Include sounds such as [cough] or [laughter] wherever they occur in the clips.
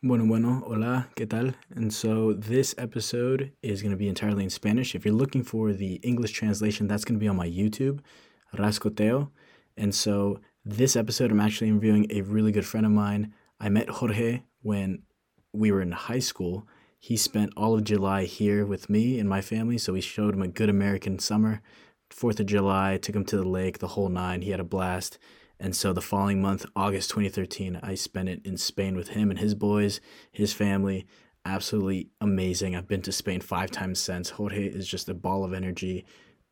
Bueno, bueno, hola, ¿qué tal? And so this episode is going to be entirely in Spanish. If you're looking for the English translation, that's going to be on my YouTube, Rascoteo. And so this episode, I'm actually interviewing a really good friend of mine. I met Jorge when we were in high school. He spent all of July here with me and my family, so we showed him a good American summer. Fourth of July, took him to the lake, the whole nine. He had a blast. And so the following month, August 2013, I spent it in Spain with him and his boys, his family. Absolutely amazing. I've been to Spain five times since. Jorge is just a ball of energy.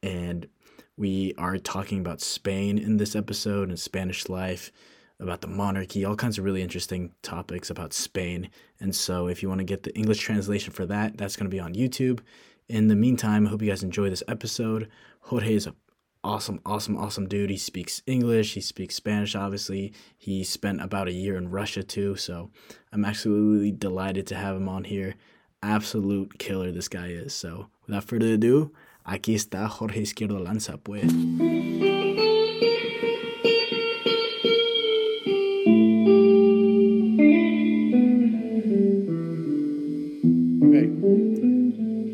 And we are talking about Spain in this episode and Spanish life, about the monarchy, all kinds of really interesting topics about Spain. And so if you want to get the English translation for that, that's going to be on YouTube. In the meantime, I hope you guys enjoy this episode. Jorge is a awesome, awesome, awesome dude. He speaks English, he speaks Spanish, obviously. He spent about a year in Russia too, so I'm absolutely delighted to have him on here. Absolute killer this guy is. So without further ado, aquí está Jorge Izquierdo Lanza, pues.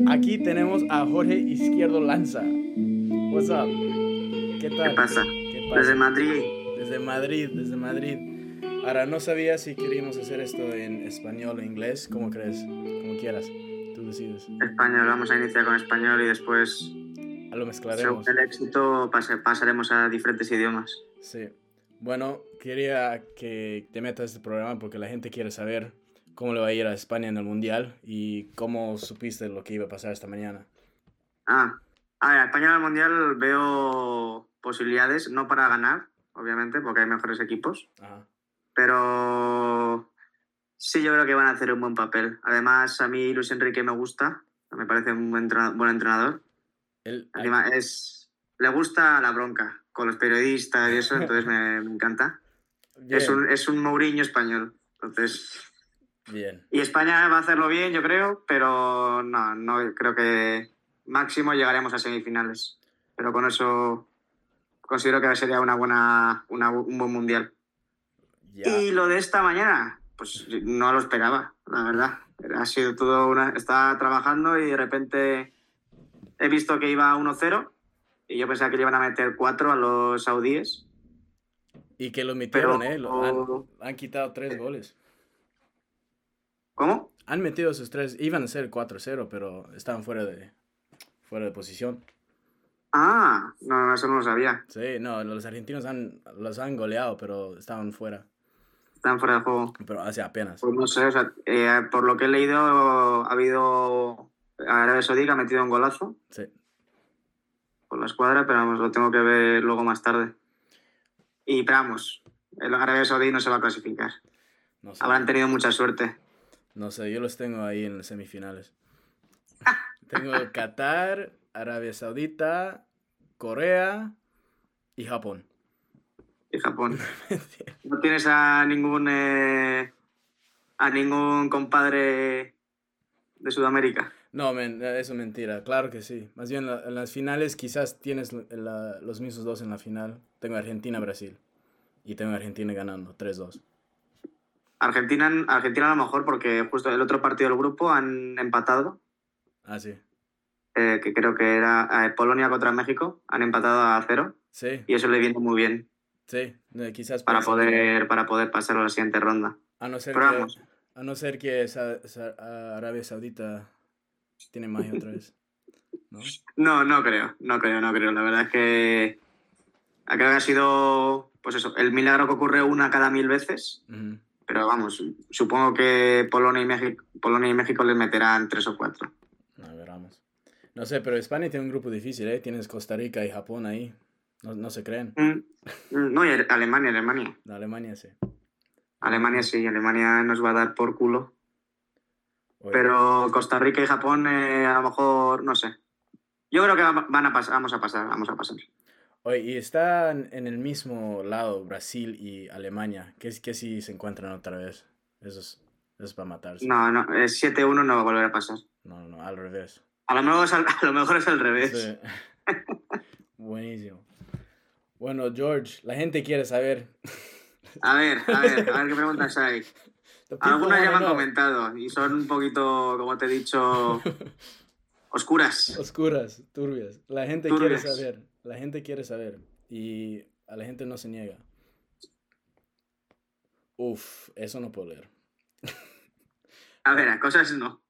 Aquí tenemos a Jorge Izquierdo Lanza. What's up? ¿Qué tal? ¿Qué pasa? ¿Qué pasa? Desde Madrid. Desde Madrid, desde Madrid. Ahora, no sabía si queríamos hacer esto en español o inglés. ¿Cómo crees? Como quieras. Tú decides. Español, vamos a iniciar con español y después, A lo mezclaremos. según el éxito, pasaremos a diferentes idiomas. Sí. Bueno, quería que te metas a este programa porque la gente quiere saber cómo le va a ir a España en el Mundial y cómo supiste lo que iba a pasar esta mañana. Ah, a ver, España en el Mundial veo posibilidades, no para ganar, obviamente, porque hay mejores equipos, Ajá. pero sí yo creo que van a hacer un buen papel. Además, a mí Luis Enrique me gusta, me parece un buen, entrena- buen entrenador. El- Encima, es, le gusta la bronca con los periodistas y eso, entonces me, me encanta. bien, Es un, es un Mourinho español, entonces... bien. Y España va a hacerlo bien, yo creo, pero no, no creo que máximo llegaremos a semifinales. Pero con eso considero que sería una buena, una- un buen mundial. Ya. Y lo de esta mañana, pues no lo esperaba, la verdad. Ha sido todo una. Estaba trabajando y de repente he visto que iba 1-0 y yo pensaba que le iban a meter 4 a los saudíes. Y que lo metieron, Pero- ¿eh? Lo han, han quitado tres goles. ¿Cómo? Han metido sus tres. Iban a ser 4-0, pero estaban fuera de, fuera de posición. Ah, no, eso no lo sabía. Sí, no, los argentinos han, los han goleado, pero estaban fuera. Están fuera de juego. Pero hace apenas. Pues no sé, o sea, eh, por lo que he leído, ha habido. Arabia Saudí que ha metido un golazo Sí. por la escuadra, pero vamos, lo tengo que ver luego más tarde. Y pero vamos, el Arabia Saudí no se va a clasificar. No sé. Habrán tenido mucha suerte. No sé, yo los tengo ahí en las semifinales. [laughs] tengo Qatar, Arabia Saudita, Corea y Japón. Y Japón. [laughs] ¿No tienes a ningún eh, a ningún compadre de Sudamérica? No, men, eso es mentira. Claro que sí. Más bien la- en las finales quizás tienes la- los mismos dos en la final. Tengo Argentina-Brasil. Y tengo Argentina ganando 3-2. Argentina, Argentina a lo mejor porque justo el otro partido del grupo han empatado, Ah, sí. Eh, que creo que era eh, Polonia contra México, han empatado a cero Sí, y eso le viene muy bien sí. eh, Quizás para poder, para poder pasar a la siguiente ronda. A no ser Pero que, vamos. a no ser que Arabia Saudita tiene magia otra vez. ¿No? [laughs] No, no creo, no creo, no creo. La verdad es que creo que ha sido, pues eso, el milagro que ocurre una cada mil veces. Pero vamos, supongo que Polonia y México, Polonia y México les meterán tres o cuatro. A ver, vamos. No sé, pero España tiene un grupo difícil, ¿eh? Tienes Costa Rica y Japón ahí. No, no se creen. Mm, mm, No, y Alemania, Alemania. Alemania sí. Alemania sí, Alemania nos va a dar por culo. Oye, Pero Costa Rica y Japón, eh, a lo mejor, no sé. Yo creo que va- van a pasar, vamos a pasar, vamos a pasar. Oye, y están en el mismo lado Brasil y Alemania. ¿Qué, qué si se encuentran otra vez? Eso es, eso es para matarse. No, no, eh, 7-1 no va a volver a pasar. No, no, al revés. A lo mejor es al, [laughs] a lo mejor es al revés. Sí. [laughs] Buenísimo. Bueno, George, la gente quiere saber. A ver, a ver, a ver qué preguntas hay. [laughs] Algunas ya me han comentado y son un poquito, como te he dicho, oscuras. Oscuras, turbias. La gente quiere saber, la gente quiere saber y a la gente no se niega. Uf, eso no puedo leer. A ver, a cosas no.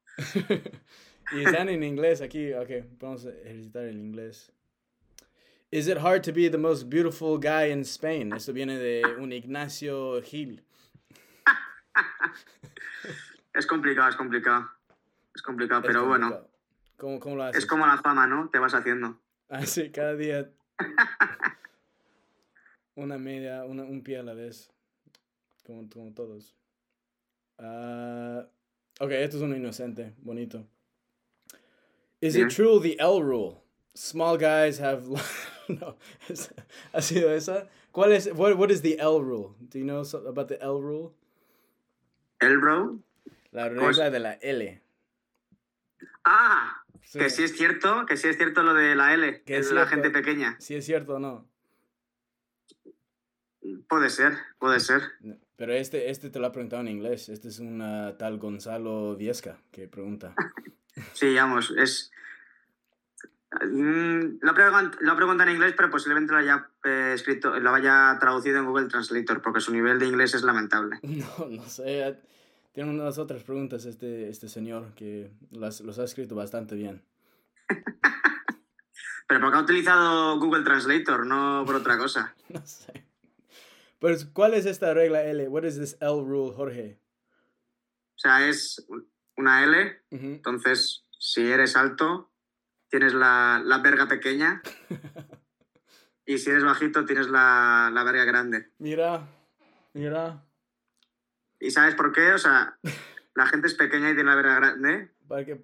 Y están en inglés aquí. Ok, vamos a ejercitar el inglés. Is it hard to be the most beautiful guy in Spain? Esto viene de un Ignacio Gil. [laughs] es complicado, es complicado. Es complicado, pero bueno. ¿Cómo, ¿Cómo, lo haces? Es como la fama, ¿no? Te vas haciendo. Ah, sí, cada día. [laughs] una media, una, un pie a la vez. Como, como todos. Uh, ok, esto es un inocente, bonito. Is it true the L rule? Small guys have. [laughs] no, [laughs] ¿ha sido esa? ¿Cuál es, what, what is the L rule? Do you know about the L rule? ¿El rule? La regla de la L. Ah, que sí es cierto, que sí es cierto lo de la L, que es la gente pequeña. Sí es cierto o no. Puede ser, puede ser. Pero este, este te lo ha preguntado en inglés. Este es un tal Gonzalo Viesca que pregunta. [laughs] sí, vamos, es... Lo, lo pregunta en inglés, pero posiblemente lo haya eh, escrito, lo haya traducido en Google Translator, porque su nivel de inglés es lamentable. [laughs] No, no sé. Tiene unas otras preguntas este, este señor que las, los ha escrito bastante bien. [laughs] pero porque ha utilizado Google Translator, no por otra cosa. [laughs] no sé. Pues, ¿cuál es esta regla L? What is this L rule, Jorge? O sea, es una L, entonces si eres alto, tienes la, la verga pequeña. [laughs] y si eres bajito, tienes la, la verga grande. Mira, mira. ¿Y sabes por qué? O sea, [laughs] la gente es pequeña y tiene la verga grande.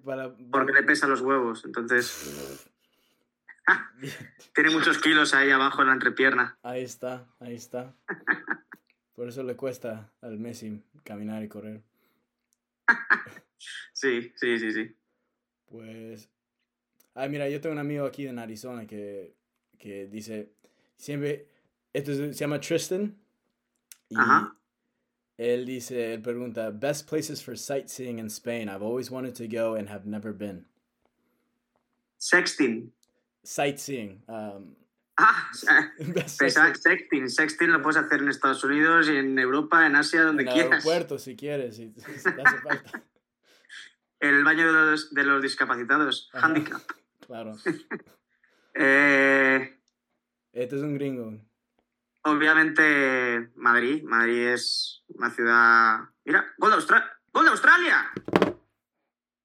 para, Porque le pesan los huevos. Entonces. [laughs] Tiene muchos kilos ahí abajo en la entrepierna. Ahí está, ahí está. Por eso le cuesta al Messi caminar y correr. Sí, sí, sí, sí. Pues. Ah, mira, yo tengo un amigo aquí en Arizona que, que dice. Siempre. Esto se llama Tristan. Y Ajá. él dice, él pregunta: Best places for sightseeing in Spain. I've always wanted to go and have never been. Sexting sightseeing. Um, ah, [laughs] sexting. Sexting lo puedes hacer en Estados Unidos y en Europa, en Asia, donde quieras. En aeropuerto, si quieres, si, hace falta. [laughs] El baño de los, de los discapacitados, handicap. [laughs] Claro. [laughs] eh, este es un gringo. Obviamente, Madrid. Madrid es una ciudad. Mira, gol de, Australia. ¡Gol de Australia!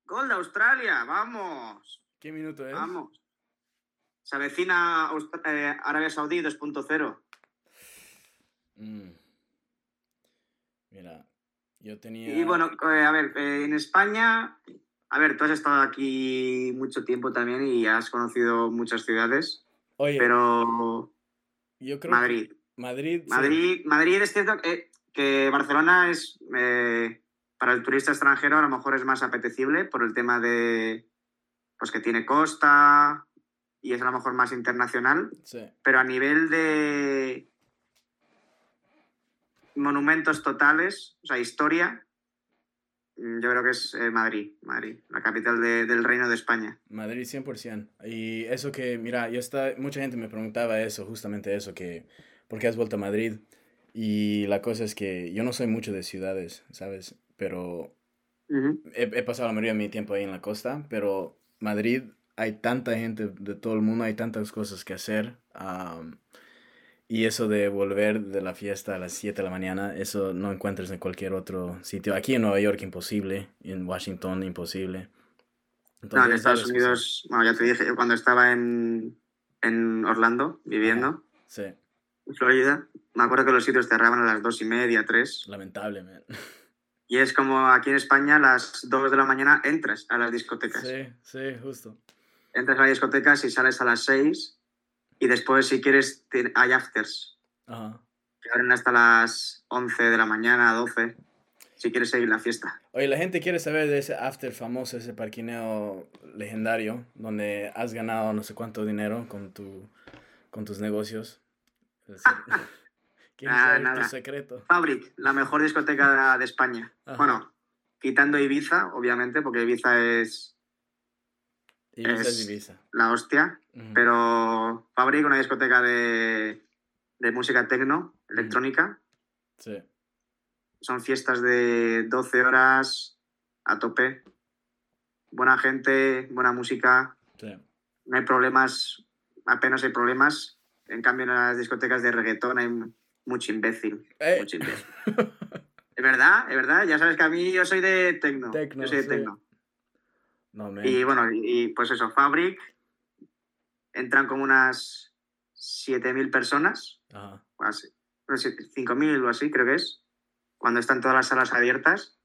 ¡Gol de Australia! ¡Vamos! ¿Qué minuto es? Vamos. Se avecina eh, Arabia Saudí 2.0. Mm. Mira, yo tenía... Y bueno, eh, a ver, eh, en España, a ver, tú has estado aquí mucho tiempo también y has conocido muchas ciudades. Oye, pero yo creo Madrid. Madrid. Madrid, Madrid es cierto que, que Barcelona es, para el turista extranjero, a lo mejor es más apetecible por el tema de, pues que tiene costa, y es a lo mejor más internacional. Pero a nivel de monumentos totales, o sea, historia, mm, yo creo que es eh, Madrid, Madrid, la capital del Reino de España. Madrid 100%. Y eso que, mira, yo está, mucha gente me preguntaba eso, justamente eso, que, ¿por qué has vuelto a Madrid? Y la cosa es que yo no soy mucho de ciudades, ¿sabes? Pero he, he, pasado la mayoría de mi tiempo ahí en la costa, pero Madrid hay tanta gente de todo el mundo, hay tantas cosas que hacer. Y eso de volver de la fiesta a las 7 de la mañana, eso no encuentras en cualquier otro sitio. Aquí en Nueva York imposible, en Washington imposible. no, en Estados Unidos, bueno, ya te dije, cuando estaba en, en Orlando viviendo, sí. en Florida, me acuerdo que los sitios cerraban a las 2 y media, 3. Lamentable, man. Y es como aquí en España, a las 2 de la mañana entras a las discotecas. Sí, sí, justo entras a la discoteca y sales a las 6 y después si quieres hay afters. Que abren hasta las 11 de la mañana, 12, si quieres seguir la fiesta. Oye, la gente quiere saber de ese after famoso, ese parquineo legendario, donde has ganado no sé cuánto dinero con, tu, con tus negocios. [laughs] ¿Quién Nada, sabe nada. tu secreto? Fabric, la mejor discoteca de España. Ajá. Bueno, quitando Ibiza, obviamente, porque Ibiza es Ibiza es Es- Ibiza. la hostia. Pero Fabric, una discoteca de, de música tecno, electrónica. Sí. Son fiestas de 12 horas a tope. Buena gente, buena música. Sí. No hay problemas, apenas hay problemas. En cambio, en las discotecas de reggaetón hay mucho imbécil. Eh. Mucho imbécil. Es verdad, es verdad. Ya sabes que a mí yo soy de tecno. Tecno, yo soy de sí. tecno. No. Y bueno, y, pues eso, Fabric. Entran como unas 7.000 personas. Ajá. así, no sé, 5.000 o así, creo que es. Cuando están todas las salas abiertas.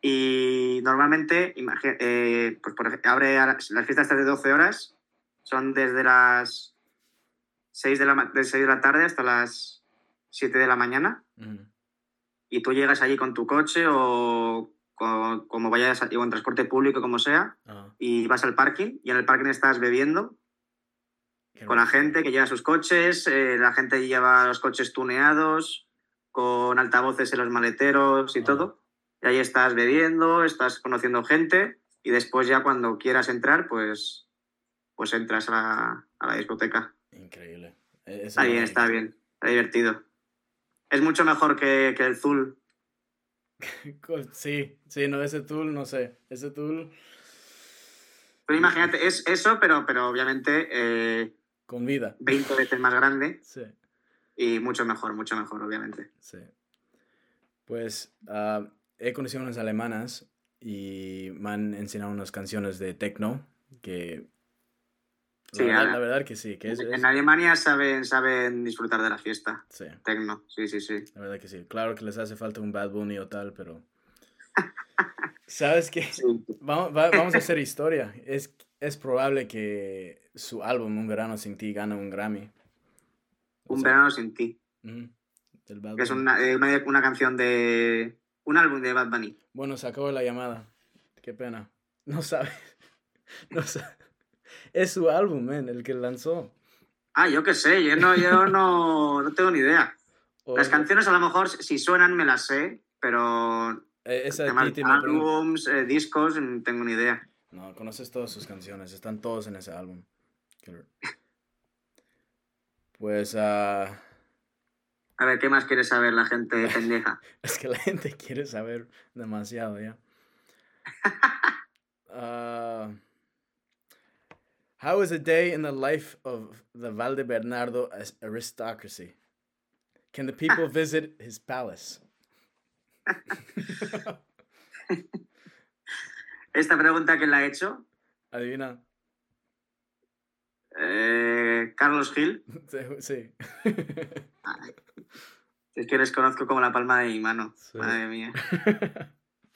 Y normalmente, eh, pues por ejemplo, abre las, las fiestas estas de 12 horas. Son desde las 6 de la, de 6 de la tarde hasta las 7 de la mañana. Ujú. Y tú llegas allí con tu coche o como vayas o en transporte público, como sea, Ajá. y vas al parking. Y en el parking estás bebiendo Qué con la gente que lleva sus coches, eh, la gente lleva los coches tuneados, con altavoces en los maleteros y Ah. todo. Y ahí estás bebiendo, estás conociendo gente y después ya cuando quieras entrar, pues, pues entras a la, a la discoteca. Increíble. E- eso Está bien, está bien, está divertido. Es mucho mejor que, que el Zul. [laughs] Sí, sí, no, ese tool, no sé. Ese tool Pero imagínate, es eso, pero, pero obviamente eh, con vida. 20 veces más grande [laughs] Sí, y mucho mejor, mucho mejor, obviamente. sí. Pues ah, he conocido unas alemanas y me han enseñado unas canciones de techno que... La, Sí, verdad, a- la verdad que sí, que es... es- En Alemania saben, saben disfrutar de la fiesta. sí, Tecno, sí, sí, sí. la verdad que sí. Claro que les hace falta un Bad Bunny o tal, pero... [laughs] ¿Sabes qué? Sí. Vamos, va- vamos a hacer historia. Es, es probable que su álbum Un Verano Sin Ti gane un Grammy. O Un sea, verano sin ti. es una, eh, una, una canción de. Un álbum de Bad Bunny. Bueno, se acabó la llamada. Qué pena. No sabe. [laughs] No sabe. Es su álbum, man, el que lanzó. Ah, yo qué sé, yo no, yo no, [laughs] no tengo ni idea. Las canciones a lo mejor si suenan me las sé, pero eh, esa temas pregunta- álbums, eh, discos, no tengo ni idea. No, conoces todas sus canciones. Están todos en ese álbum. [laughs] Pues, ah, A ver, ¿qué más quiere saber la gente [laughs] pendeja? es que la gente quiere saber demasiado ya. Ah, how is a day in the life of the Valde Bernardo as- aristocracy? Can the people visit his palace? [laughs] Esta pregunta que la ha hecho Adivina. eh, Carlos Gil, [laughs] Sí. [laughs] es que les conozco como la palma de mi mano. Sí. Madre mía.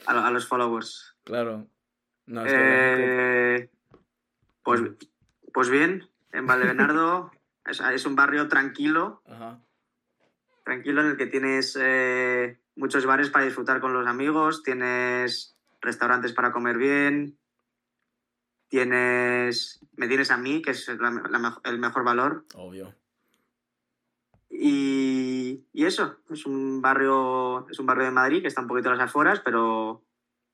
A, a los followers. claro. No, Eh, pues, pues bien, en Valdebernardo [laughs] es, es un barrio tranquilo, Ajá. tranquilo en el que tienes eh, muchos bares para disfrutar con los amigos, tienes restaurantes para comer bien, tienes, me tienes a mí, que es la- la mejo- el mejor valor, Obvio. y, y eso, es un barrio, es un barrio de Madrid que está un poquito a las afueras, pero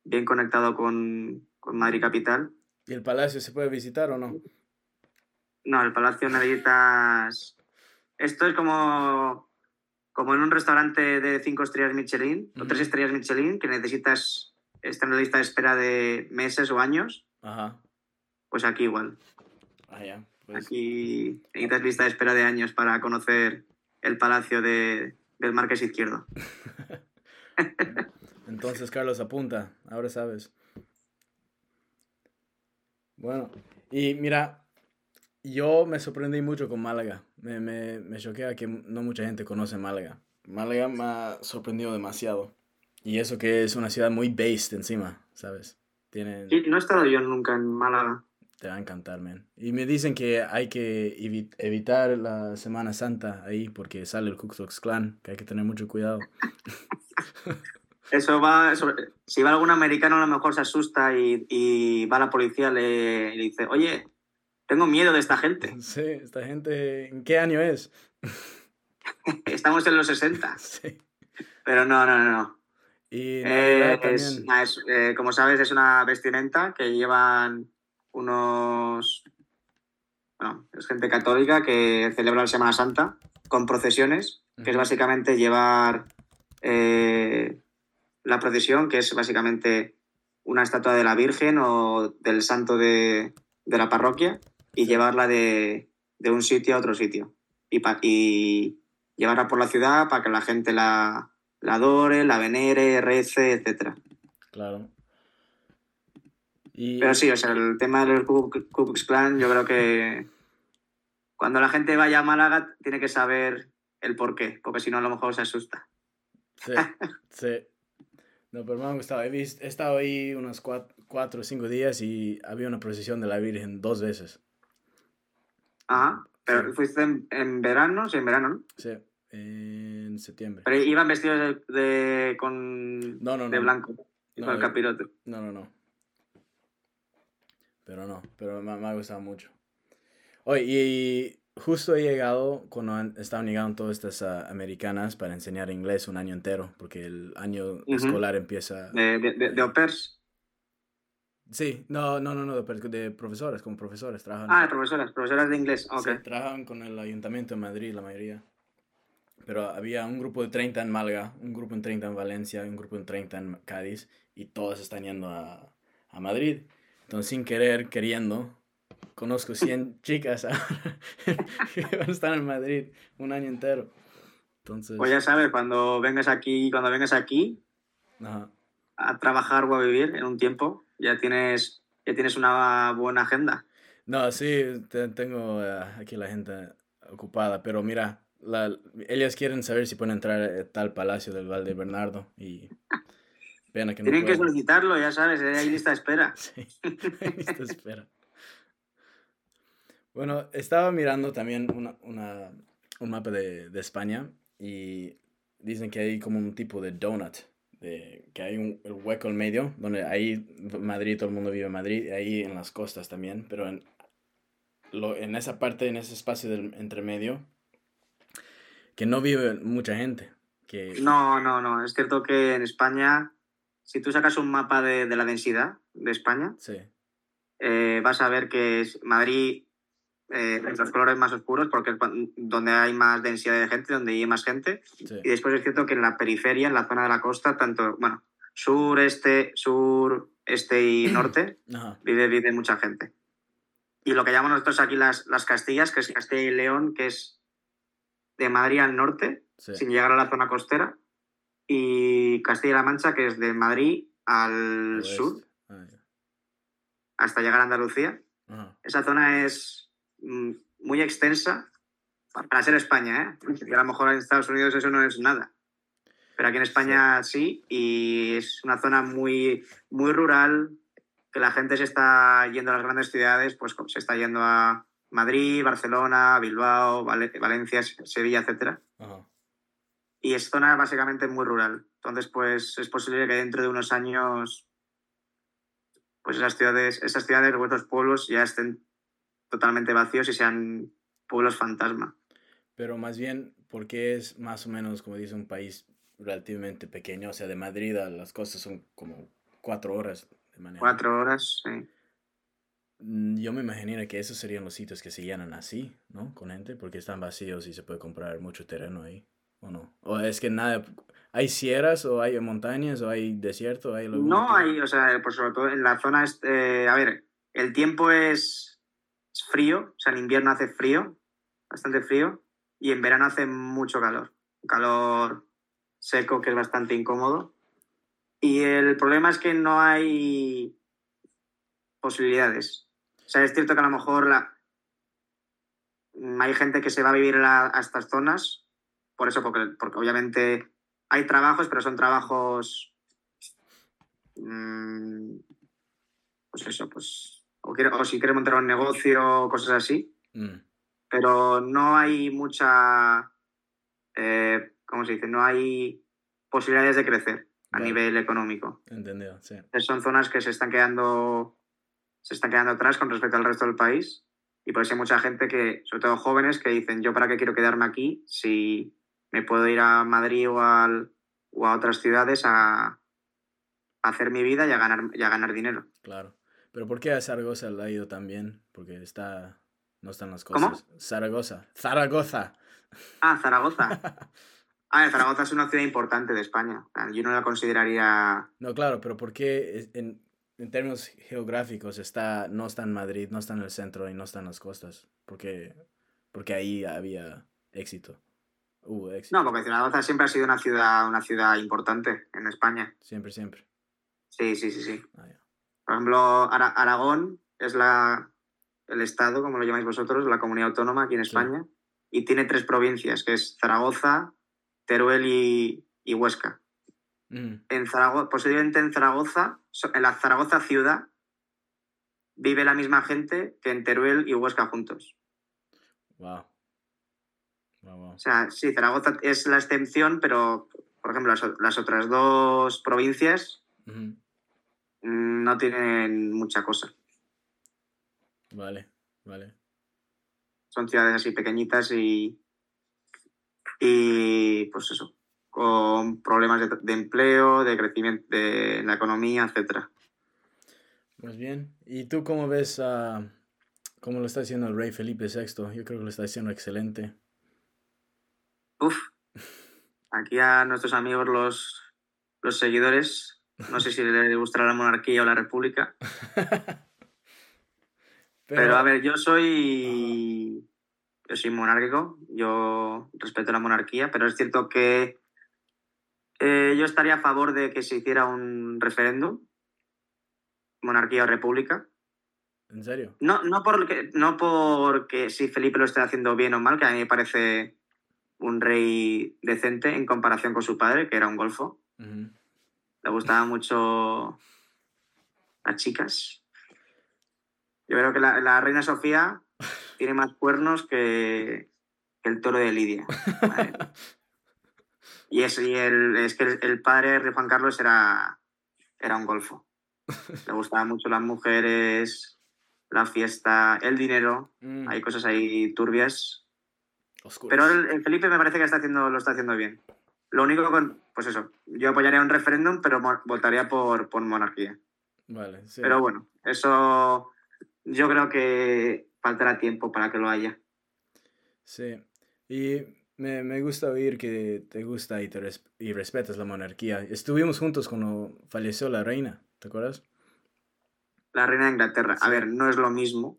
bien conectado con, con Madrid capital. ¿Y el palacio se puede visitar o no? No, el Palacio necesitas. Esto es como, como en un restaurante de cinco estrellas Michelin o tres estrellas Michelin que necesitas estar en la lista de espera de meses o años. Ajá. Pues aquí igual. Ah, ya. Pues, Aquí necesitas lista de espera de años para conocer el Palacio de, del Marqués Izquierdo. [laughs] Entonces, Carlos, apunta. Ahora sabes. Bueno, y mira, yo me sorprendí mucho con Málaga. Me, me, me choquea que no mucha gente conoce Málaga. Málaga me ha sorprendido demasiado. Y eso que es una ciudad muy based encima, ¿sabes? Tienen, Sí, no he estado yo nunca en Málaga. te va a encantar, man. Y me dicen que hay que evi- evitar la Semana Santa ahí porque sale el Ku Klux Klan, que hay que tener mucho cuidado. [laughs] Eso va. eso- si va algún americano, a lo mejor se asusta y, y va la policía le, le dice: Oye, tengo miedo de esta gente. [laughs] Sí, esta gente, ¿en qué año es? [laughs] Estamos en los 60. [laughs] Sí. Pero no, no, no. Y Eh, es- es, eh, como sabes, es una vestimenta que llevan unos. Bueno, es gente católica que celebra la Semana Santa con procesiones, que es básicamente llevar eh, la procesión, que es básicamente una estatua de la Virgen o del santo de, de la parroquia, y Sí. llevarla de, de un sitio a otro sitio. Y, pa- y llevarla por la ciudad para que la gente la, la adore, la venere, rece, etcétera. Claro. Y Pero sí, o sea, el tema del Ku Klux Klan, yo creo que cuando la gente vaya a Málaga tiene que saber el por qué, porque si no a lo mejor se asusta. Sí, sí. No, pero me ha gustado. He, vis- he estado ahí unos cuat- cuatro o cinco días y había una procesión de la Virgen dos veces. Ajá. Pero Sí. fuiste en, en verano, sí, en verano, ¿no? Sí, en septiembre. Pero iban vestidos de, de- con No, no, de no. blanco, No, con el yo- capirote. No, no, no. Pero no, pero me, me ha gustado mucho. Oye, y justo he llegado cuando han, estaban llegando todas estas ah, americanas para enseñar inglés un año entero, porque el año escolar empieza... De, de, de- de au pairs. Sí, no, no, no, no, de, de profesores, como profesores, trabajan. Ah, de profesoras, profesoras de inglés. Ok. Sí, trabajan con el Ayuntamiento de Madrid, la mayoría. Pero había un grupo de 30 en Málaga, un grupo en 30 en Valencia, un grupo en 30 en Cádiz, y todos están yendo a, a Madrid. Entonces, sin querer, queriendo, conozco 100 [laughs] chicas ahora [laughs] que van a estar en Madrid un año entero. Entonces, Pues ya sabes, cuando vengas aquí, cuando vengas aquí ajá. a trabajar o a vivir en un tiempo, ya tienes, ya tienes una buena agenda. No, sí, te- tengo eh, aquí la gente ocupada, pero mira, la, ellas quieren saber si pueden entrar a tal palacio del Valde Bernardo y pena que no Tienen que solicitarlo, ya sabes, eh, hay lista de espera. [laughs] Sí, esto espera. Bueno, estaba mirando también una, una- un mapa de, de España y dicen que hay como un tipo de donut, de, que hay un el hueco en medio, donde ahí Madrid, todo el mundo vive en Madrid, y ahí en las costas también, pero en, lo, en esa parte, en ese espacio del entre medio, que no vive mucha gente. Que, No, no, no. Es cierto que en España, si tú sacas un mapa de, de la densidad de España, Sí, eh, vas a ver que es Madrid eh, los colores más oscuros porque es donde hay más densidad de gente, donde hay más gente. sí, Y después es cierto que en la periferia, en la zona de la costa, tanto, bueno, sur, este, sur, este y [clears throat] norte, ajá, vive, vive mucha gente. Y lo que llamamos nosotros aquí las, las Castillas, que es Castilla y León, que es de Madrid al norte, sí, sin llegar a la zona costera, y Castilla-La Mancha, que es de Madrid al oeste. sur, Ah, hasta llegar a Andalucía. Ajá, Esa zona es muy extensa para ser España, ¿eh? Y a lo mejor en Estados Unidos eso no es nada. Pero aquí en España sí, y es una zona muy, muy rural, que la gente se está yendo a las grandes ciudades, pues se está yendo a Madrid, Barcelona, Bilbao, Vale- Valencia, Sevilla, etcétera. ajá. Y es zona básicamente muy rural. Entonces, pues es posible que dentro de unos años, pues esas ciudades, esas ciudades o estos pueblos ya estén totalmente vacíos y sean pueblos fantasma. Pero más bien, porque es más o menos, como dice, un país relativamente pequeño. O sea, de Madrid a las costas son como cuatro horas de manera. Cuatro horas, sí. Mm, Yo me imaginaría que esos serían los sitios que se llenan así, ¿no? Con gente, porque están vacíos y se puede comprar mucho terreno ahí, ¿o no? O es que nada, hay sierras o hay montañas o hay desierto, hay No hay, o sea, pues sobre todo en la zona, este, a ver, el tiempo es, es frío, o sea, en invierno hace frío, bastante frío, y en verano hace mucho calor, un calor seco que es bastante incómodo. Y el problema es que no hay posibilidades. O sea, es cierto que a lo mejor la... hay gente que se va a vivir a, estas zonas, por eso, porque, porque obviamente hay trabajos, pero son trabajos mm, pues eso, pues. O, quiere- o si quiere montar un negocio o cosas así. Mm, Pero no hay mucha. eh, ¿Cómo se dice? No hay posibilidades de crecer a Vale. nivel económico. entendido, sí. Entonces, son zonas que se están quedando. Se están quedando atrás con respecto al resto del país. Y por eso hay mucha gente que, sobre todo jóvenes, que dicen: Yo, ¿para qué quiero quedarme aquí si me puedo ir a Madrid o, al, o a otras ciudades a, a hacer mi vida y a ganar, y a ganar dinero. Claro. Pero ¿por qué a Zaragoza le ha ido tan bien? Porque está... No están las ¿Cómo? cosas. Zaragoza. Zaragoza. Ah, Zaragoza. [laughs] A ver, Zaragoza es una ciudad importante de España. Yo no la consideraría... No, claro, pero ¿por qué en, en términos geográficos está, no está en Madrid, no está en el centro y no está en las costas? Porque, porque ahí había éxito. Hubo éxito. No, porque Zaragoza siempre ha sido una ciudad, una ciudad importante en España. Siempre, siempre. Sí, sí, sí, sí. Ah. Por ejemplo, Ara- Aragón es la, el estado, como lo llamáis vosotros, la comunidad autónoma aquí en Sí. España, y tiene tres provincias, que es Zaragoza, Teruel y, y Huesca. Mm, En Zaragoza, posiblemente en Zaragoza, en la Zaragoza ciudad, vive la misma gente que en Teruel y Huesca juntos. wow. Wow, wow. O sea, sí, Zaragoza es la excepción, pero, por ejemplo, las, otras dos provincias no tienen mucha cosa. Vale, vale. son ciudades así pequeñitas y, y pues eso, con problemas de, de empleo, de crecimiento de la economía, etcétera. Pues bien. ¿Y tú cómo ves a cómo lo está haciendo el rey Felipe VI? Yo creo que lo está haciendo excelente. Uf, aquí a nuestros amigos los, los seguidores, no sé si les gustará la monarquía o la república, [laughs] pero, a ver, yo soy, yo soy monárquico, yo respeto la monarquía, pero es cierto que eh, yo estaría a favor de que se hiciera un referéndum, monarquía o república. ¿En serio? No, no, porque, no porque si Felipe lo esté haciendo bien o mal, que a mí me parece un rey decente en comparación con su padre, que era un golfo. Le gustaban mucho las chicas. Yo creo que la, la reina Sofía tiene más cuernos que, que el toro de Lidia. Madre. [laughs] Y, es, y el, es que el, el padre de Juan Carlos era, era un golfo. Le gustaban mucho las mujeres, la fiesta, el dinero. Mm, Hay cosas ahí turbias. Pero el, el Felipe me parece que está haciendo, lo está haciendo bien. Lo único con, pues eso, yo apoyaría un referéndum, pero votaría por, por monarquía. Vale, sí. Pero bueno, eso yo creo que faltará tiempo para que lo haya. Sí. Y me, me gusta oír que te gusta y, te res- y respetas la monarquía. Estuvimos juntos cuando falleció la reina, ¿te acuerdas? La reina de Inglaterra, a Sí. ver, no es lo mismo,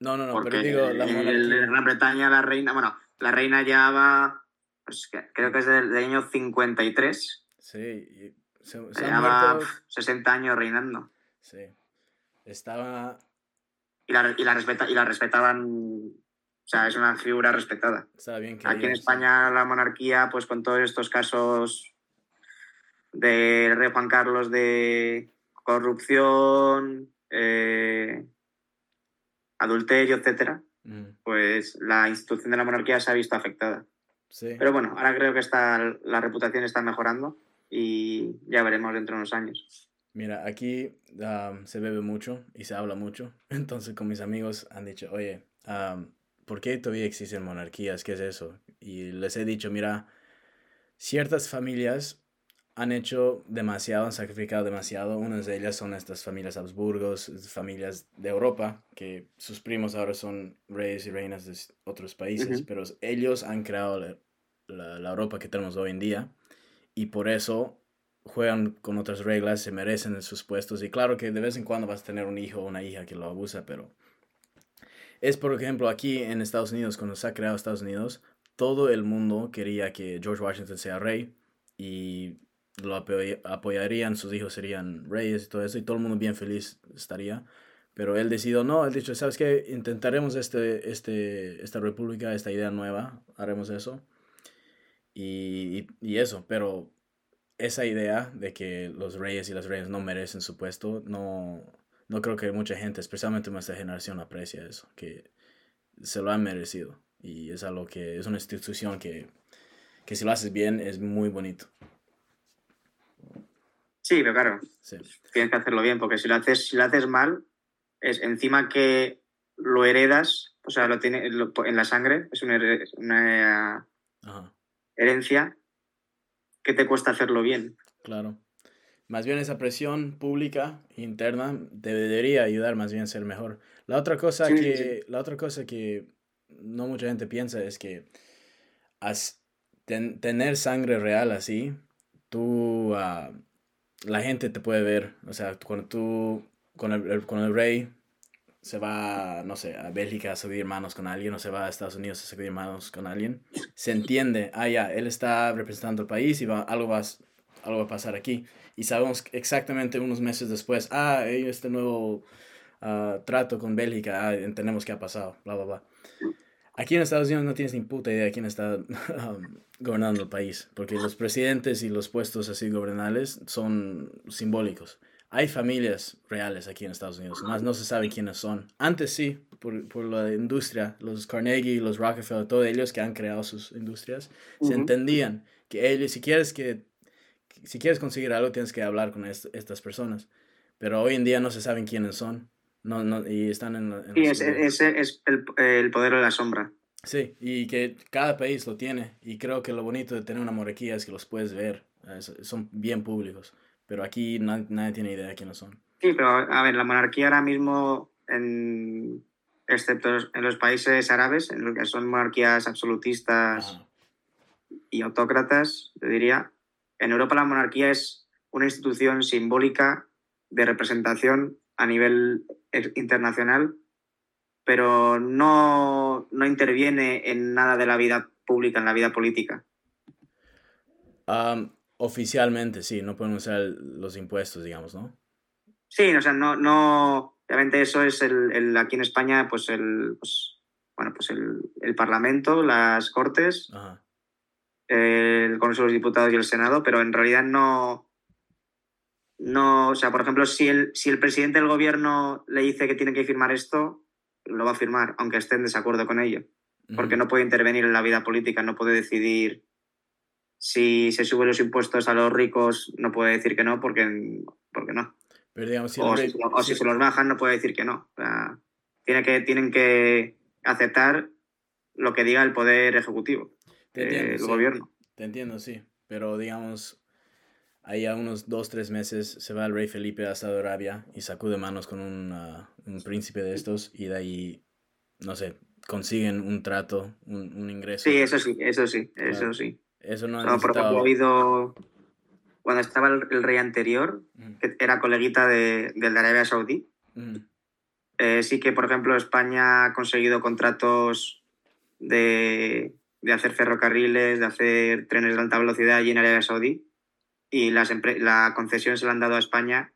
No, no, no, porque pero digo la en monarquía. Gran Bretaña la reina, bueno, la reina ya va, pues, que- creo que es del, del año 53, Sí, y se, se va muerto. 60 años reinando. Sí. Estaba, Y la, y la, respeta, y la respetaban, o sea, es una figura respetada. estaba bien Aquí en. España la monarquía, pues con todos estos casos del rey Juan Carlos de corrupción, eh, adulterio, etcétera, Ujú, pues la institución de la monarquía se ha visto afectada. Sí. Pero bueno, ahora creo que está, la reputación está mejorando y ya veremos dentro de unos años. Mira, aquí am, se bebe mucho y se habla mucho. [laughs] Entonces con mis amigos han dicho, oye, am, ¿por qué todavía existen monarquías? ¿Qué es eso? Y les he dicho, mira, ciertas familias han hecho demasiado, han sacrificado demasiado. Unas de ellas son estas familias Habsburgos, familias de Europa, que sus primos ahora son reyes y reinas de otros países, Ujú. pero ellos han creado la, la- la Europa que tenemos hoy en día y por eso juegan con otras reglas, se merecen sus puestos y claro que de vez en cuando vas a tener un hijo o una hija que lo abusa, pero es por ejemplo aquí en Estados Unidos, cuando se ha creado Estados Unidos, todo el mundo quería que George Washington sea rey y lo apoy- apoyarían, sus hijos serían reyes y todo eso, y todo el mundo bien feliz estaría. Pero él decidió, no, él dicho, ¿sabes qué? Intentaremos este, este, esta república, esta idea nueva, haremos eso. Y, y, eso, pero esa idea de que los reyes y las reinas no merecen su puesto, no, no creo que mucha gente, especialmente nuestra generación, aprecia eso, que se lo han merecido. Y es algo que es una institución que, que si lo haces bien es muy bonito. Sí, pero claro, Sí, tienes que hacerlo bien, porque si lo haces, si lo haces mal, es encima que lo heredas, o sea, lo tiene lo- en la sangre, es una, una, ajá, herencia que te cuesta hacerlo bien. Claro. Más bien esa presión pública interna debería ayudar más bien a ser mejor. La otra cosa que la otra cosa que no mucha gente piensa es que tener sangre real así, tú ah, la gente te puede ver, o sea, cuando tú con el, con el rey se va, no sé, a Bélgica a subir manos con alguien o se va a Estados Unidos a subir manos con alguien, se entiende, ah, ya, él está representando el país y va, algo, va, algo va a pasar aquí. Y sabemos exactamente unos meses después, ah, este nuevo uh, trato con Bélgica, ah, entendemos qué ha pasado, bla, bla, bla. Aquí en Estados Unidos no tienes ni puta idea de quién está [laughs] um, gobernando el país, porque los presidentes y los puestos así gobernales son simbólicos. Hay familias reales aquí en Estados Unidos, más no se sabe quiénes son. Antes sí, por, por la industria, los Carnegie, los Rockefeller, todos ellos que han creado sus industrias, se entendían que ellos, si quieres que, si quieres conseguir algo, tienes que hablar con estas personas. Pero hoy en día no se saben quiénes son. No, no, y están en, en y ese, ese es el, el, poder de la sombra. Sí, y que cada país lo tiene. Y creo que lo bonito de tener una monarquía es que los puedes ver. son bien públicos pero aquí nadie, tiene idea de quiénes son. Sí, pero a ver, la monarquía ahora mismo, en, excepto en los países árabes, en los que son monarquías absolutistas y autócratas, yo diría, en Europa la monarquía es una institución simbólica de representación a nivel internacional, pero no, no interviene en nada de la vida pública, en la vida política. Oficialmente, sí, no pueden usar los impuestos, digamos, ¿no? Sí, o sea, no, no, obviamente eso es el, el aquí en España, pues el, pues, bueno, pues el, el, Parlamento, las Cortes, el Congreso de los Diputados y el Senado, pero en realidad no, no, o sea, por ejemplo, si el, si el presidente del gobierno le dice que tiene que firmar esto, lo va a firmar, aunque esté en desacuerdo con ello, porque no puede intervenir en la vida política, no puede decidir si se suben los impuestos a los ricos, no puede decir que no porque, porque no. o, si, se los bajan, no puede decir que no. tiene que, tienen que aceptar lo que diga el poder ejecutivo, el gobierno. Te entiendo, sí. Pero digamos, ahí a unos dos, tres meses se va el rey Felipe a Saudi Arabia y sacude manos con un, un príncipe de estos y de ahí, no sé, consiguen un trato, un, ingreso. Sí, eso sí, eso sí, eso sí. Eso no ha Por ejemplo, he oído cuando estaba el, rey anterior, mm. que era coleguita de, del de Arabia Saudí. Mm. Eh, sí que, por ejemplo, España ha conseguido contratos de, de, hacer ferrocarriles, de hacer trenes de alta velocidad allí en Arabia Saudí. Y las la concesión se la han dado a España,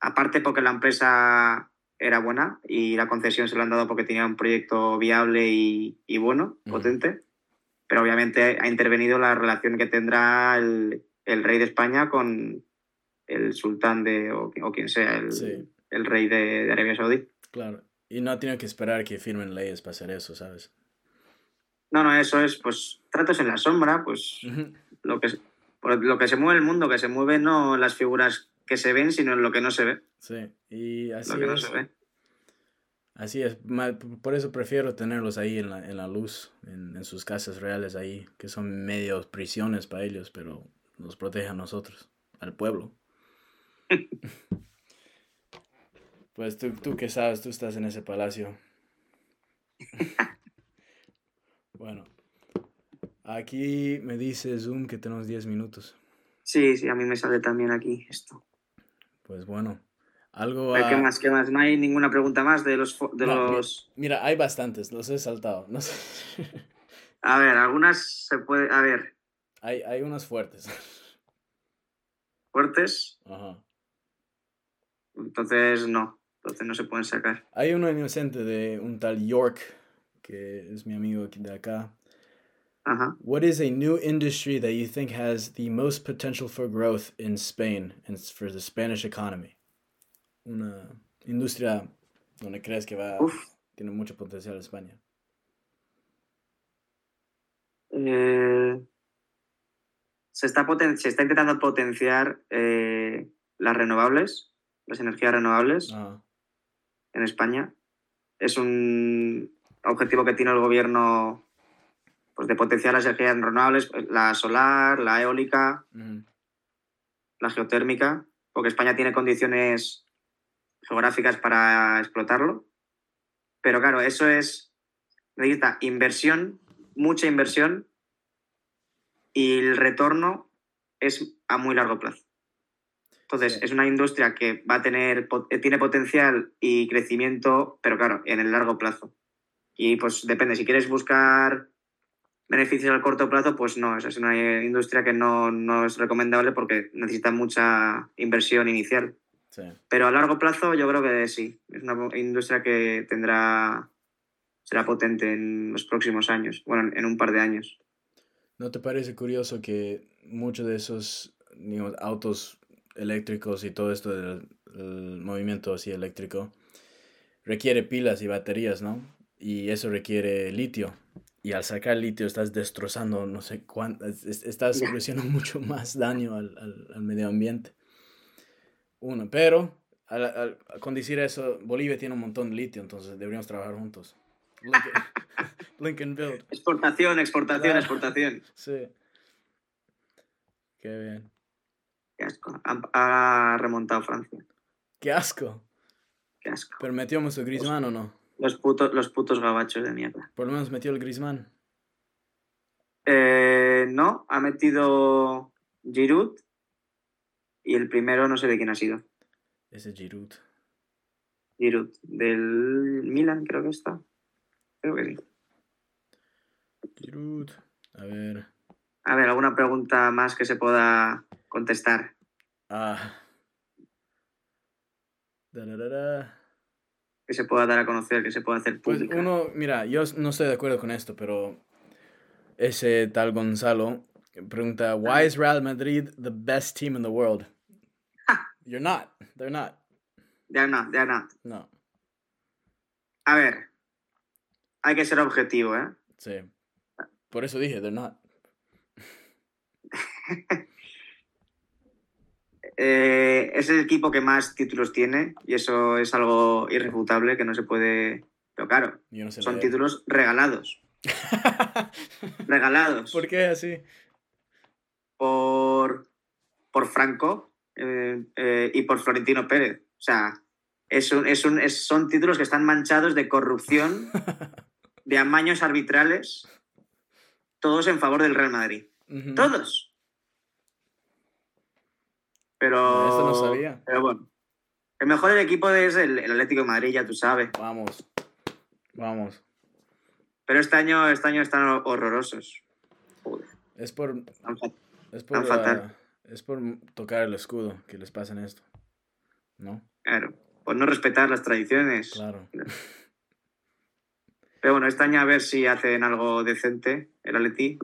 aparte porque la empresa era buena y la concesión se la han dado porque tenía un proyecto viable y, y bueno, mm. potente pero obviamente ha intervenido la relación que tendrá el, rey de España con el sultán de, o, quien sea, el, el rey de, Arabia Saudí. Claro, y no tiene que esperar que firmen leyes para hacer eso, ¿sabes? No, no, eso es, pues, tratos en la sombra, pues, lo, que, lo que se mueve el mundo, que se mueve no las figuras que se ven, sino en lo que no se ve. Sí, y así lo que no se ve. Así es, por eso prefiero tenerlos ahí en la, en la luz, en, en, sus casas reales ahí, que son medios prisiones para ellos, pero nos protege a nosotros, al pueblo. [laughs] pues tú, tú que sabes, tú estás en ese palacio. [laughs] bueno, aquí me dice Zoom que tenemos 10 minutos. Sí, sí, a mí me sale también aquí esto. Pues bueno. Algo ¿Qué más? ¿Qué más? No hay ninguna pregunta más de los... De los... Mira, hay bastantes, los he saltado. No sé. [laughs] A ver, algunas se puede... A ver. Hay, hay unas fuertes. ¿Fuertes? Ajá. Entonces no, entonces no se pueden sacar. Hay uno inocente de un tal York, que es mi amigo de acá. Ajá. What is a new industry that you think has the most potential for growth in Spain and for the Spanish economy? Una industria donde crees que va tiene mucho potencial España? Eh, se, está se está intentando potenciar eh, las renovables, las energías renovables en España. Es un objetivo que tiene el gobierno pues de potenciar las energías renovables, la solar, la eólica, la geotérmica, porque España tiene condiciones geográficas para explotarlo. Pero claro, eso es, necesita inversión, mucha inversión, y el retorno es a muy largo plazo. Entonces, es una industria que va a tener, eh, tiene potencial y crecimiento, pero claro, en el largo plazo. Y pues depende, si quieres buscar beneficios al corto plazo, pues no, esa es una eh, industria que no, no es recomendable porque necesita mucha inversión inicial. Sí. Pero a largo plazo yo creo que sí, es una industria que tendrá, será potente en los próximos años, bueno, en- un par de años. ¿No te parece curioso que muchos de esos digamos, autos eléctricos y todo esto del el movimiento así eléctrico requiere pilas y baterías, ¿no? Y eso requiere litio. Y al sacar litio estás destrozando no sé cuánto, es- es- estás [laughs] mucho más daño al, al- al medio ambiente. Uno, pero al, al- con decir eso, Bolivia tiene un montón de litio, entonces deberíamos trabajar juntos. Lincoln, [laughs] Lincoln Build. Exportación, exportación, exportación. Sí. Qué bien. Qué asco. Ha, ha remontado Francia. Qué asco. Qué asco. Pero metió nuestro Griezmann o no? Los putos, los putos gabachos de mierda. Por lo menos metió el Griezmann. Eh, no, ha metido Giroud y el primero no sé de quién ha sido. Ese Giroud. Giroud, del Milan creo que está. Creo que sí. Giroud. A ver. A ver, ¿alguna pregunta más que se pueda contestar? Ah. Dararara. Que se pueda dar a conocer, que se pueda hacer Pues pública. uno, mira, yo no estoy de acuerdo con esto, pero ese tal Gonzalo pregunta, why is Real Madrid the best team in the world? You're not. They're not. Ya no, ya no. No. A ver, hay que ser objetivo, ¿eh? Sí. Por eso dije, they're not. [laughs] Eh, es el equipo que más títulos tiene y eso es algo irrefutable que no se puede... Pero claro, Yo no sé son leer. títulos regalados. [laughs] Regalados. ¿Por qué así? Por, por Franco eh, eh, y por Florentino Pérez. O sea, es un- es un- es- son títulos que están manchados de corrupción, [laughs] de amaños arbitrales, todos en favor del Real Madrid. Todos. Pero, No, esto no sabía. pero bueno, el mejor equipo es el, el Atlético de Madrid, ya tú sabes. Vamos. Vamos. Pero este año, este año están horrorosos. Joder, Es por, es por, fatal. ah, es por tocar el escudo que les pasan esto. ¿No? claro, por no respetar las tradiciones. Claro. [laughs] Pero bueno, este año a ver si hacen algo decente el Atleti.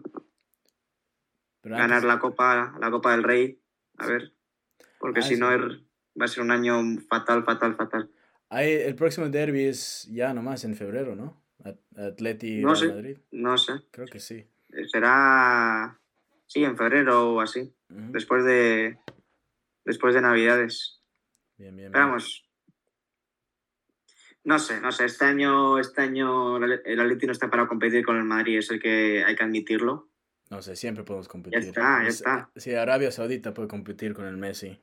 Pero Ganar antes- la Copa, la Copa del Rey. A ver. Porque Ah, si sí. no er- va a ser un año fatal, fatal, fatal. Hay- el próximo derby es ya nomás en febrero, ¿no? At- Atleti No sé. Madrid. No sé. Creo que sí. Será. Sí, en febrero o así. Después de. Después de Navidades. Bien, bien, bien. vamos. No sé, no sé. Este año, este año el Atleti no está para competir con el Madrid, es el que hay que admitirlo. No sé, siempre podemos competir. está, ya Es- está. Si Arabia Saudita puede competir con el Messi.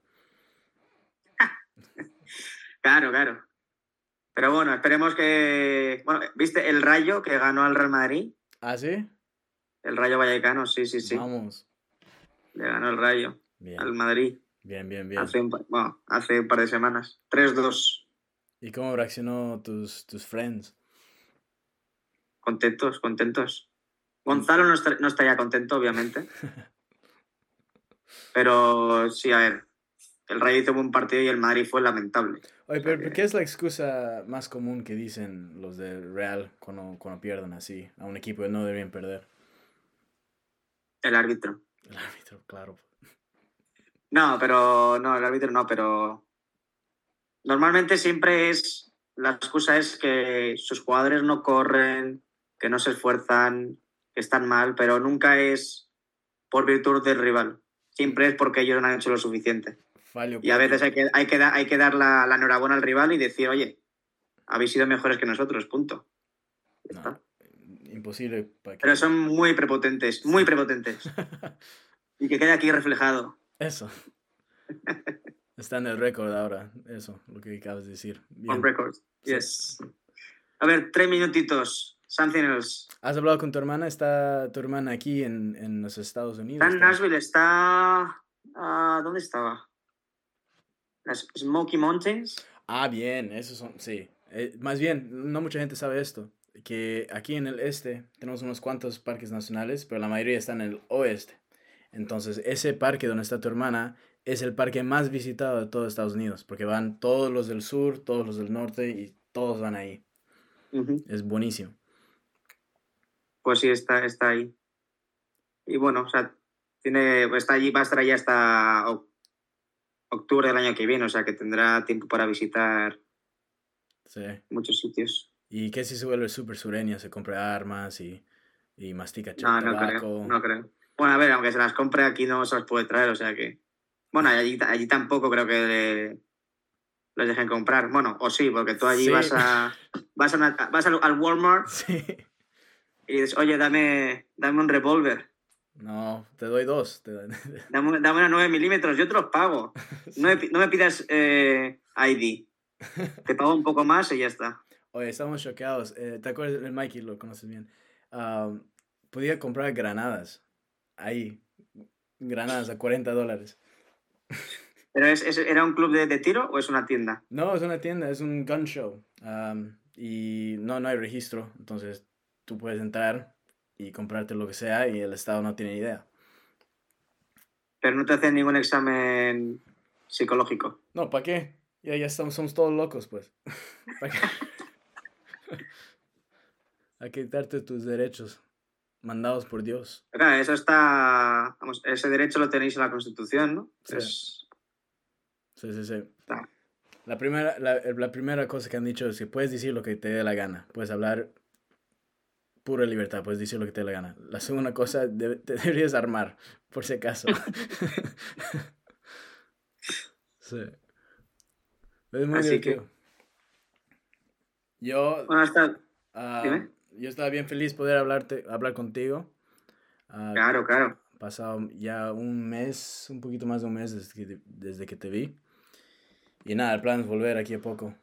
[laughs] Claro, claro. Pero bueno, esperemos que. Bueno, ¿viste el Rayo que ganó al Real Madrid? ¿Ah, sí? El Rayo Vallecano, sí, sí, sí. Vamos. Le ganó el Rayo Bien, al Madrid bien, bien, bien. hace un, bueno, hace un par de semanas. 3-2. ¿Y cómo reaccionó tus, tus friends? Contentos, contentos. Gonzalo no está, no estaría contento, obviamente. [laughs] Pero sí, a ver. El Rayo hizo un partido y el Madrid fue lamentable. Oye, pero ¿qué es la excusa más común que dicen los de Real cuando, cuando pierden así a un equipo que no deberían perder? El árbitro. El árbitro, claro. No, pero. No, el árbitro no, pero. Normalmente siempre es. La excusa es que sus jugadores no corren, que no se esfuerzan, que están mal, pero nunca es por virtud del rival. Siempre es porque ellos no han hecho lo suficiente. Y a veces hay que, hay que, da- hay que dar la, la enhorabuena al rival y decir, oye, habéis sido mejores que nosotros, punto. No. Imposible. Para que... Pero son muy prepotentes, muy prepotentes. [laughs] y que quede aquí reflejado. Eso. [laughs] Está en el récord ahora, eso, lo que acabas de decir. On record, yes. A ver, tres minutitos. Something else. ¿Has hablado con tu hermana? ¿Está tu hermana aquí en, en los Estados Unidos? Está en Nashville, está... Uh, ¿Dónde estaba? Las Smoky Mountains. Ah, bien, esos son, sí. Eh, más bien, no mucha gente sabe esto, que aquí en el este tenemos unos cuantos parques nacionales, pero la mayoría están en el oeste. Entonces, ese parque donde está tu hermana es el parque más visitado de todo Estados Unidos, porque van todos los del sur, todos los del norte y todos van ahí. Es buenísimo. Pues sí, está, está ahí. Y bueno, o sea, tiene, está allí, va a estar allí hasta octubre del año que viene, o sea que tendrá tiempo para visitar muchos sitios. ¿Y qué si se vuelve súper sureña? Se compra armas y, y mastica no, no creo, no creo. Bueno, a ver, aunque se las compre aquí no se las puede traer, o sea que... Bueno, allí, allí tampoco creo que les dejen comprar. Bueno, o sí, porque tú allí vas a [laughs] vas, a, vas al, Walmart y dices, oye, dame, dame un revólver. No, te doy dos. [laughs] Dame, dame una 9 milímetros, yo te los pago. [laughs] No me, no me pidas eh, ID. Te pago un poco más y ya está. Oye, estamos choqueados. Eh, ¿Te acuerdas del Mikey? Lo conoces bien. podía comprar granadas. Ahí. Granadas a 40 dólares. ¿Pero es, era un club de, tiro o es una tienda? No, es una tienda, es un gun show. y no, no hay registro. Entonces tú puedes entrar y comprarte lo que sea y el Estado no tiene idea. Pero no te hacen ningún examen psicológico. No, ¿para qué? Ya, ya estamos, somos todos locos, pues. [laughs] ¿Para qué? [laughs] Que quitarte tus derechos mandados por Dios. Claro, eso está, vamos, ese derecho lo tenéis en la Constitución, ¿no? Sí, sí, sí. sí. La, primera, la, la, primera cosa que han dicho es que puedes decir lo que te dé la gana, puedes hablar pura libertad, puedes decir lo que te dé la gana. La segunda cosa, te [laughs] deberías armar, por si acaso. [laughs] sí. Es muy Así que... Yo... Bueno, hasta... Uh, yo estaba bien feliz poder hablarte, hablar contigo. Uh, claro, claro. Pasado ya un mes, un poquito más de un mes desde que, desde que te vi. Y nada, el plan es volver aquí a poco.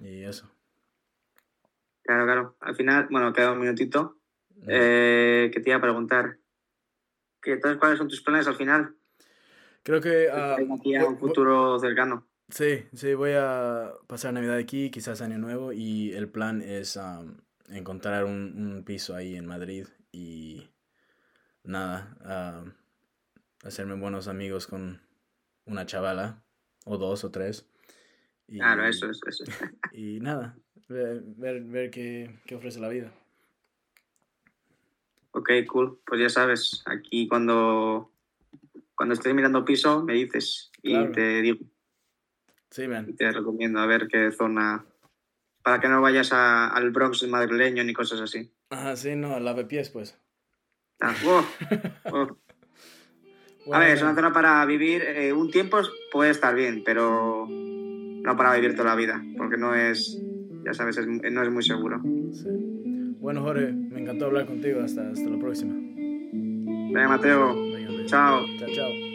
Y eso. Claro, claro. Al final, bueno, queda un minutito. Eh, que te iba a preguntar. ¿Qué, entonces, ¿Cuáles son tus planes al final? Creo que... Uh, aquí a un futuro cercano. Sí, sí, voy a pasar Navidad aquí, quizás Año Nuevo, y el plan es um, encontrar un, un, piso ahí en Madrid y nada, uh, hacerme buenos amigos con una chavala, o dos o tres. Y, claro, eso es eso. [laughs] Y nada, ver, ver, ver qué, qué, ofrece la vida. Ok, cool. Pues ya sabes, aquí cuando, cuando estés mirando piso me dices y te digo. Sí, man. Te recomiendo a ver qué zona para que no vayas a, al Bronx madrileño ni cosas así. Ah, sí, no, lave pies, pues. Ah, oh, [laughs] oh. a ver, es una zona para vivir. Eh, un tiempo puede estar bien, pero no para vivir toda la vida, porque no es, ya sabes, no es muy seguro. Sí. Bueno, Jorge, me encantó hablar contigo. Hasta, hasta la próxima. Venga, Mateo. Venga, chao. Chao, chao.